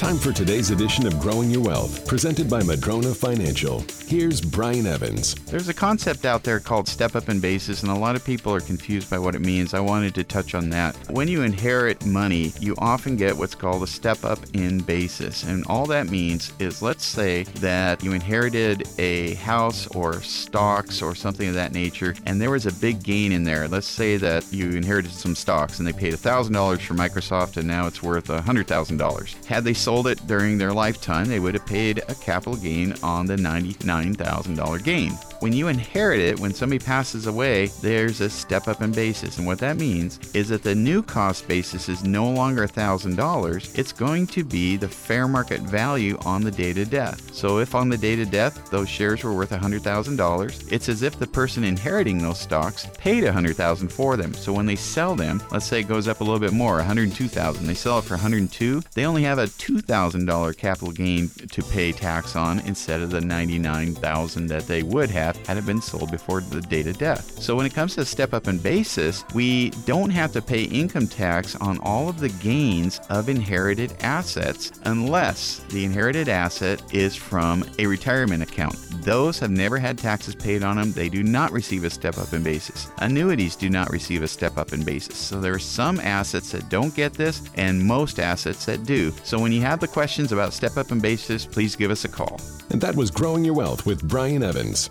Time for today's edition of Growing Your Wealth, presented by Madrona Financial. Here's Brian Evans. There's a concept out there called step up in basis, and a lot of people are confused by what it means. I wanted to touch on that. When you inherit money, you often get what's called a step up in basis. And all that means is let's say that you inherited a house or stocks or something of that nature, and there was a big gain in there. Let's say that you inherited some stocks and they paid $1,000 for Microsoft, and now it's worth $100,000. Had they sold it during their lifetime, they would have paid a capital gain on the $99,000 gain. When you inherit it, when somebody passes away, there's a step up in basis. And what that means is that the new cost basis is no longer $1,000, it's going to be the fair market value on the date of death. So if on the date of death those shares were worth $100,000, it's as if the person inheriting those stocks paid $100,000 for them. So when they sell them, let's say it goes up a little bit more, $102,000, they sell it for $102, they only have a $2,000 capital gain to pay tax on instead of the 99,000 that they would have had it been sold before the date of death. So when it comes to step up in basis, we don't have to pay income tax on all of the gains of inherited assets unless the inherited asset is from a retirement account. Those have never had taxes paid on them. They do not receive a step up in basis. Annuities do not receive a step up in basis. So there are some assets that don't get this and most assets that do. So when you have the questions about step up in basis, please give us a call. And that was Growing Your Wealth with Brian Evans,